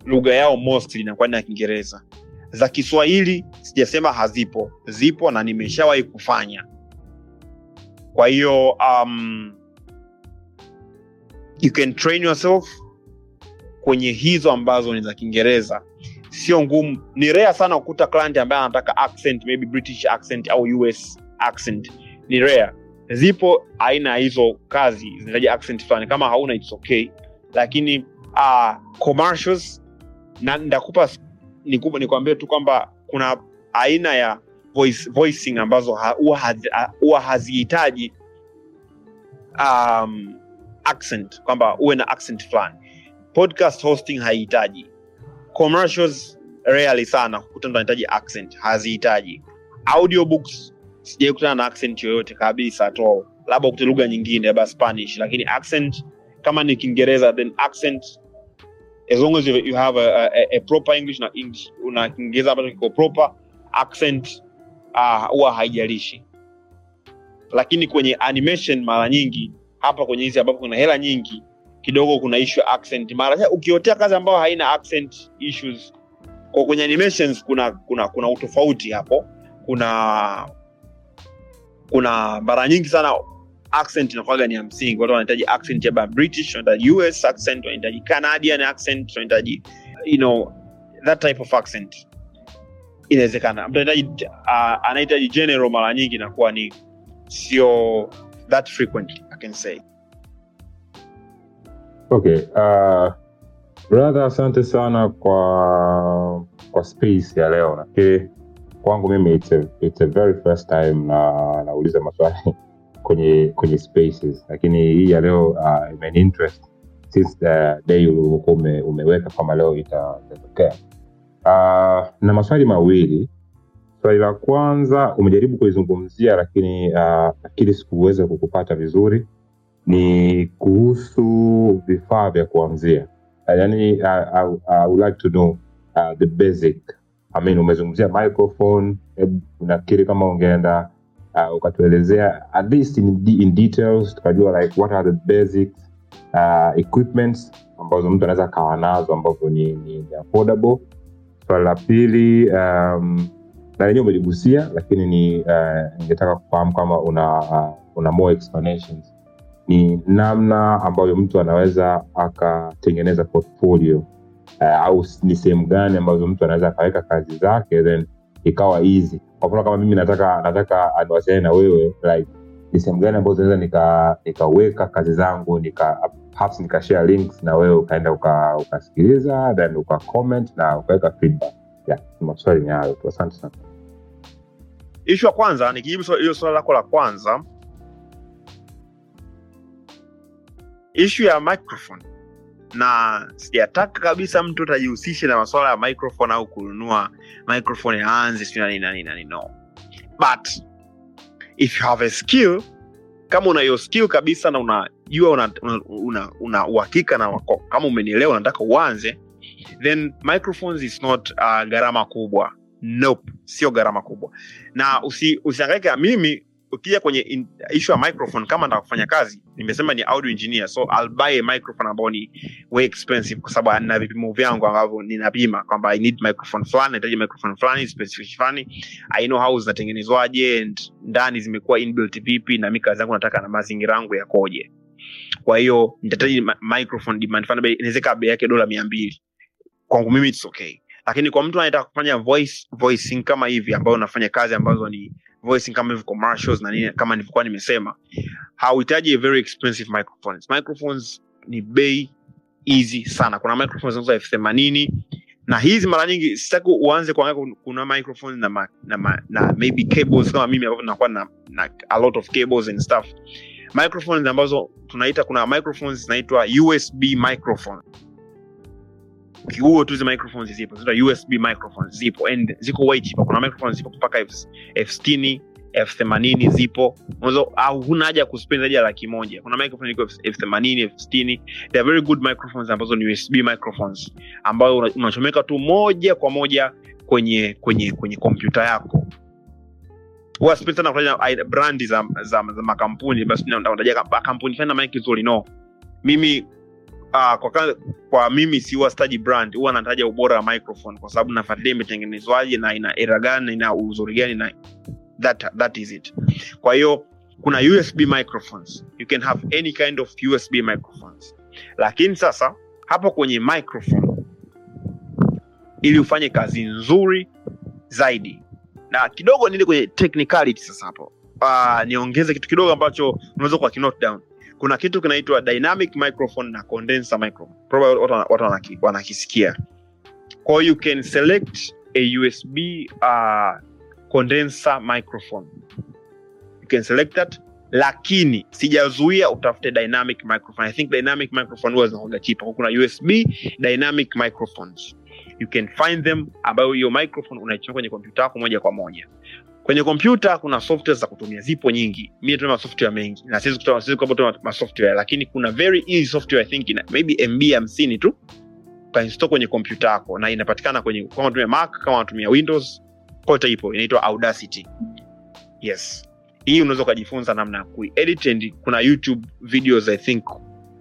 lugha yao mostly inakuwa ni ya kiingereza za kiswahili sijasema hazipo. Zipo na nimeshawahi kufanya. Kwa hiyo um, you can train yourself kwenye hizo ambazo ni za kiingereza. Sio ngumu. Ni rare sana kukuta client ambaye anataka accent maybe british accent au us accent. Ni rare. Zipo aina ya hizo kazi zinahitaji accent fulani. Kama hauna it's okay. Lakini uh, commercials na ndakupa nikupa nikwambie tu kwamba kuna aina ya voice, voicing ambazo huwa ha- hazihitaji um, accent kwamba uwe na accent fulani. Podcast hosting haihitaji. Commercials rarely sana kukuta mtu anahitaji accent hazihitaji. Audiobooks sijai kutana na accent yoyote kabisa at all. Labda ukute lugha nyingine labda spanish lakini accent kama ni kiingereza then accent as long as you, you have a, a, a proper english na english una kiingereza ambacho kiko proper accent huwa huwa haijalishi. Lakini kwenye animation mara nyingi hapa kwenye hizi ambapo kuna hela nyingi kidogo kuna issue accent. Mara ukiotea kazi ambayo haina accent issues kwa kwenye animations kuna kuna kuna utofauti hapo. Kuna kuna mara nyingi sana accent inakuwaga ni ya msingi. Watu wanahitaji accent ya british us accent wanahitaji canadian accent wanahitaji you know that type of accent. Inawezekana. Mtu uh, anahitaji general mara nyingi inakuwa ni sio that frequently i can say. Okay uh, brother asante sana kwa kwa space ya leo. Nafikiri kwangu mimi it's a, it's a very first time na nauliza maswali kwenye kwenye spaces. Lakini hii ya leo uh, imeni interest since the day ulivyokuwa ume, umeweka kwamba leo itatokea. Uh, na maswali mawili. Swali la kwanza umejaribu kuizungumzia lakini uh, nafikiri sikuweza kukupata vizuri. Ni kuhusu vifaa vya kuanzia. Uh, yani uh, I, I would like to know uh, the basic. I mean, umezungumzia microphone nafikiri kama ungeenda uh, ukatuelezea at least in, in details tukajua like what are the basic uh, equipments ambazo mtu anaweza akawa nazo ambavyo ni, ni, ni affordable. Swali la pili um, na lenyewe umeligusia lakini ni uh, ningetaka kufahamu kama una uh, una more explanations. Ni namna ambayo mtu anaweza akatengeneza portfolio uh, au ni sehemu gani ambazo mtu anaweza akaweka kazi zake then ikawa easy. Kwa mfano kama mimi nataka nataka niwasiliane na wewe like ni sehemu gani ambazo naweza nika nikaweka kazi zangu nika nikashare links na wewe ukaenda uka- ukasikiliza then uka comment na ukaweka feedback. Yeah, maswali ni hayo tu. Asante sana. Ishu ya kwanza nikijibu hilo swala lako la kwanza. Ishu ya microphone na sijataka kabisa mtu atajihusishe na masuala ya microphone au kununua microphone aanze sio nani nani nani no. But if you have a skill kama una hiyo skill kabisa na unajua una una, una, una uhakika na wako, kama umenielewa unataka uanze then microphones is not uh, gharama kubwa. Nope sio gharama kubwa. Na usi, usiangaike mimi ukija kwenye ishu ya microphone kama nataka kufanya kazi nimesema ni audio engineer so I'll buy a microphone ambao ni way expensive kwa sababu nina vipimo vyangu ambavyo ninapima kwamba i need microphone fulani nahitaji microphone fulani specific fulani. I know how zinatengenezwaje ndani zimekuwa inbuilt vipi na mi kazi nataka na mazingira yangu yakoje. Kwa hiyo nitahitaji microphone demand fulani inaweza bei yake dola mia mbili. Kwangu mimi it's okay. Lakini kwa mtu anayetaka kufanya voice voicing kama hivi ambayo unafanya kazi ambazo ni voicing kama hivi commercials na nini kama nilivyokuwa nimesema hauhitaji very expensive microphones. Microphones ni bei easy sana. Kuna microphones zinauzwa elfu themanini na hizi mara nyingi sitaki uanze kuangalia kuna microphones na, ma, na, ma, na maybe cables kama mimi ambavyo nakuwa na, na a lot of cables and stuff. Microphones ambazo tunaita kuna microphones zinaitwa usb microphone huo tu hizi microphones zipo. Zita usb microphones zipo. And ziko cheaper. Kuna microphones zipo mpaka elfu sitini elfu themanini zipo. Au huna haja ya kuspend zaidi ya laki moja. Kuna microphone iko elfu- themanini elfu sitini they are very good microphones ambazo ni usb microphones ambayo unachomeka tu moja kwa moja kwenye kwenye kwenye kompyuta yako. Huwa sipendi sana kutaja brandi za, za, za makampuni. Basi na- nataja kampuni fanya maiki nzuri. No. Mimi uh, kwa, ka- kwa mimi si huwa sitaji brand. Huwa nataja ubora wa microphone kwa sababu nafuatilia imetengenezwaje na ina era gani na ina uzuri gani na that, that is it. Kwa hiyo kuna usb microphones. You can have any kind of usb microphones. Lakini sasa hapo kwenye microphone ili ufanye kazi nzuri zaidi. Na kidogo niende kwenye technicality sasa hapo. Uh, niongeze kitu kidogo ambacho unaweza kwa down kuna kitu kinaitwa dynamic microphone na condenser microphone. Probably watu wana- watu wanaki- wanakisikia. Kwa you can select a usb uh, condenser microphone. You can select that lakini sijazuia utafute dynamic microphone. I think dynamic microphone huwa zinakuwa chipa kuna usb dynamic microphones. You can find them ambayo hiyo microphone unaichukua kwenye kompyuta yako moja kwa moja kwenye kompyuta kuna software za kutumia zipo nyingi. Mi natumia masoftware mengi. Na siwezi lakini kuna very easy software i think ina, maybe mb hamsini tu ukainstall kwenye kompyuta yako na inapatikana kwenye kama unatumia mac kama unatumia windows kote ipo inaitwa audacity. Yes. Hii unaweza ukajifunza namna ya kuedit and kuna youtube videos i think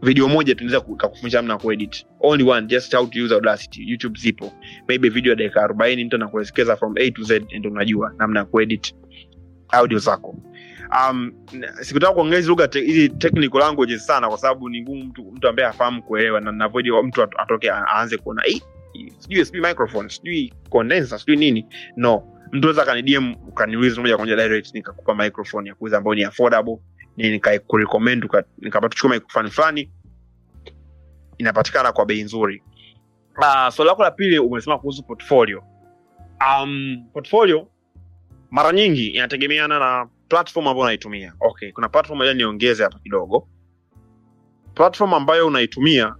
video moja tunaweza kakufundisha namna kuedit. Only one just how to use audacity. Youtube zipo. Maybe video ya dakika arobaini mtu anakuelekeza from a to z and unajua namna ya kuedit audio zako. Um, sikutaka kuongea hizi lugha hizi technical languages sana kwa sababu ni ngumu mtu, mtu ambaye afahamu kuelewa na navoidi mtu atoke aanze kuona sijui sijui microphone sijui condenser sijui nini. No. Mtu anaweza kanidm ukaniuliza moja kwa moja direct nikakupa microphone ya kuuza ambayo ni affordable nikakurecommend nikapata chukua microphone fulani inapatikana kwa bei nzuri. Uh, swali lako la pili umesema kuhusu portfolio. Um, portfolio mara nyingi inategemeana na platform ambayo unaitumia. Okay kuna platform moja niongeze hapa kidogo. Platform ambayo unaitumia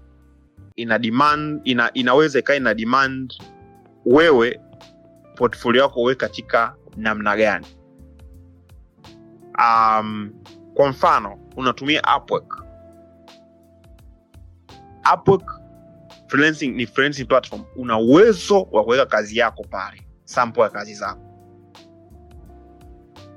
ina demand ina, inaweza ikawa ina demand wewe portfolio yako uwe katika namna gani? Um, kwa mfano unatumia Upwork. Upwork freelancing ni freelancing platform. Una uwezo wa kuweka kazi yako pale sample ya kazi zako.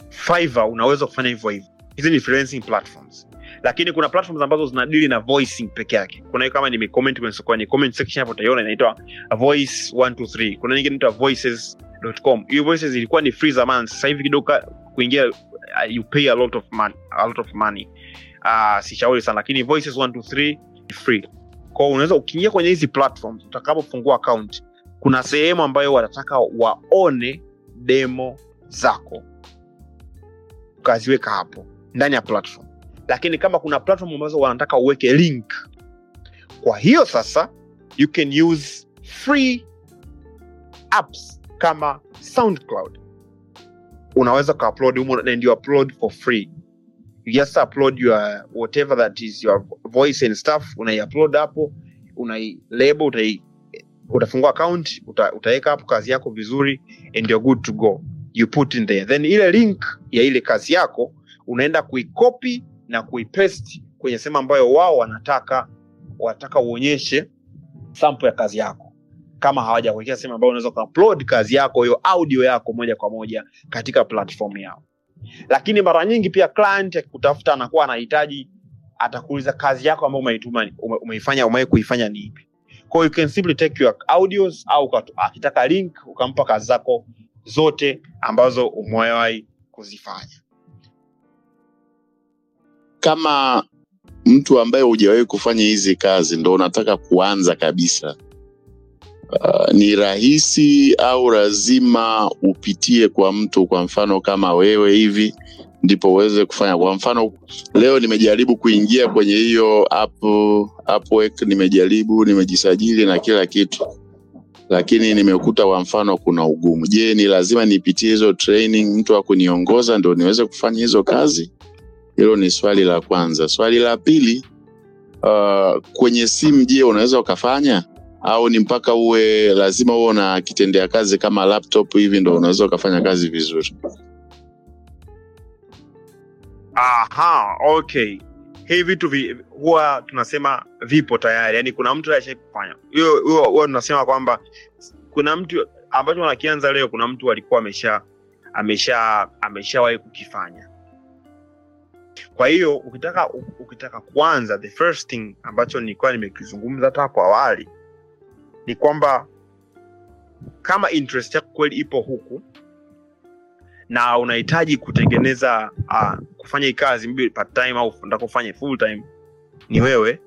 Fiverr unaweza kufanya hivyo hivyo. Hizi ni freelancing platforms. Lakini kuna platforms ambazo zinadili na voicing peke yake. Kuna hiyo kama nimecomment kwenye comment section hapo utaiona inaitwa voice 123 kuna nyingine inaitwa voices.com hiyo voices ilikuwa ni free zamani sasa hivi kidogo kuingia you pay a lot of money, a lot of money. Uh, sishauri sana lakini voices 123 ni free. Kwao unaweza ukiingia kwenye hizi platforms utakapofungua account kuna sehemu ambayo wanataka waone demo zako. Ukaziweka hapo ndani ya platform. Lakini kama kuna platform ambazo wanataka uweke link kwa hiyo sasa you can use free apps kama soundcloud unaweza ukaupload humo and you upload for free. You just upload your whatever that is your voice and stuff unaiupload hapo unailabel utai utafungua account uta, utaweka hapo kazi yako vizuri and you're good to go. You put in there. Then ile link ya ile kazi yako unaenda kuikopi na kuipaste kwenye sehemu ambayo wao wanataka wanataka uonyeshe sample ya kazi yako kama hawajakuwekea sehemu ambayo unaweza kuupload kazi yako hiyo audio yako moja kwa moja katika platform yao. Lakini mara nyingi pia client akikutafuta anakuwa anahitaji atakuuliza kazi yako ambayo umeituma ume, umeifanya umewahi kuifanya ni ipi? Kwa you can simply take your audios au akitaka link ukampa kazi zako zote ambazo umewahi kuzifanya. Kama mtu ambaye hujawahi kufanya hizi kazi ndo unataka kuanza kabisa uh, ni rahisi au lazima upitie kwa mtu kwa mfano kama wewe hivi ndipo uweze kufanya. Kwa mfano leo nimejaribu kuingia kwenye hiyo nimejaribu nimejisajili na kila kitu. Lakini nimekuta kwa mfano kuna ugumu. Je ni lazima nipitie hizo training mtu wa ndo niweze kufanya hizo kazi? Hilo ni swali la kwanza. Swali la pili uh, kwenye simu je unaweza ukafanya au ni mpaka uwe lazima uwe na kitendea kazi kama laptop hivi ndo unaweza ukafanya kazi vizuri. Aha okay. Hivi vitu vi, huwa tunasema vipo tayari. Yani kuna mtu ashai kufanya. Hiyo huwa tunasema kwamba kuna mtu ambacho wanakianza leo kuna mtu alikuwa amesha amesha kukifanya. Kwa hiyo ukitaka ukitaka kuanza the first thing ambacho nilikuwa nimekizungumza hata hapo awali ni kwamba kama interest yako kweli ipo huku na unahitaji kutengeneza uh, kufanya hii kazi part time au unataka kufanya full time ni wewe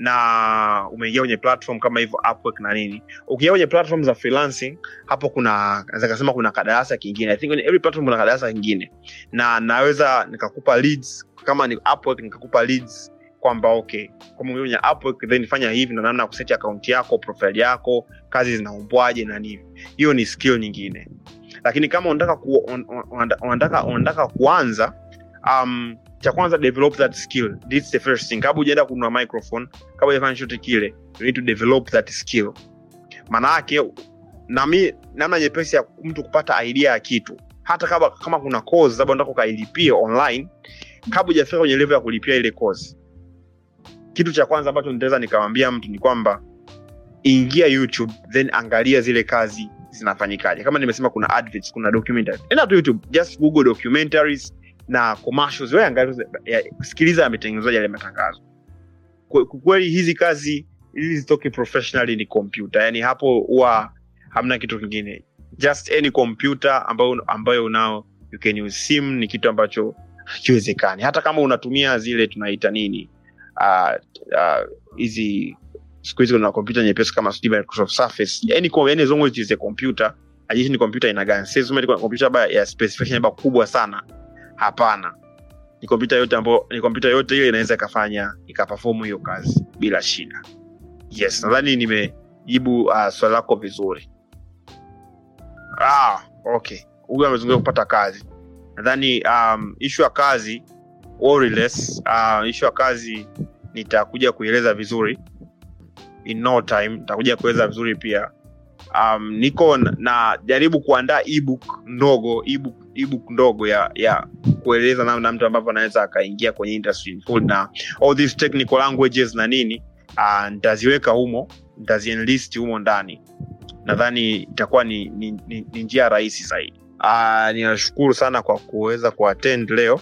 na umeingia kwenye platform kama hivyo Upwork na nini. Ukiingia kwenye platform za freelancing hapo kuna naweza kasema kuna kadarasa kingine. I think kwenye every platform kuna kadarasa kingine. Na naweza nikakupa leads kama ni Upwork nikakupa leads kwamba okay kama mwenye Upwork then fanya hivi na namna ya kuseti account yako profile yako kazi zinaumbwaje na nini. Hiyo ni skill nyingine. Lakini kama unataka ku, unataka unataka kuanza um, cha kwanza develop that skill. This the first thing. Kabla hujaenda kununua microphone kabla hujafanya chochote kile you need to develop that skill. Maana yake nami namna nyepesi ya mtu kupata idea ya kitu. Hata kama, kama kuna course labda unataka ukailipia online kabla hujafika kwenye level ya kulipia ile course kitu cha kwanza ambacho nitaweza nikamwambia mtu ni kwamba ingia youtube then angalia zile kazi zinafanyikaje. Kama nimesema kuna adverts, kuna documentaries. Enda tu youtube just google documentaries na sikiliza yametengenezwaje yale matangazo. Kweli hizi kazi ili zitoke professionally ni kompyuta yani hapo huwa hamna kitu kingine. Just any computer ambayo, ambayo unao you can use sim ni kitu ambacho hakiwezekani. Hata kama unatumia zile tunaita nini ah, ah, hizi siku hizi kuna kompyuta nyepesi kama sijui Microsoft Surface. Yani yani as long as is ni kompyuta ina gani. Sasa sema ni kompyuta labda ya specification labda kubwa sana. Hapana. Ni kompyuta yote ambayo ni kompyuta yote ile inaweza ikafanya ikaperform hiyo kazi bila shida. Yes nadhani nimejibu uh, swali lako vizuri. Ah, okay. Huyu amezungumza kupata kazi. Nadhani um, ishu ya kazi worryless, uh, ishu ya kazi nitakuja kuieleza vizuri. In no time nitakuja kueleza vizuri pia. Um, niko na- najaribu kuandaa ebook ndogo ebook, ebook ndogo ya ya kueleza namna mtu ambavyo anaweza akaingia kwenye industry full na all these technical languages na nini uh, nitaziweka humo nitazienlist humo ndani. Nadhani itakuwa ni, ni, ni, ni njia rahisi zaidi. Uh, ninashukuru sana kwa kuweza kuattend leo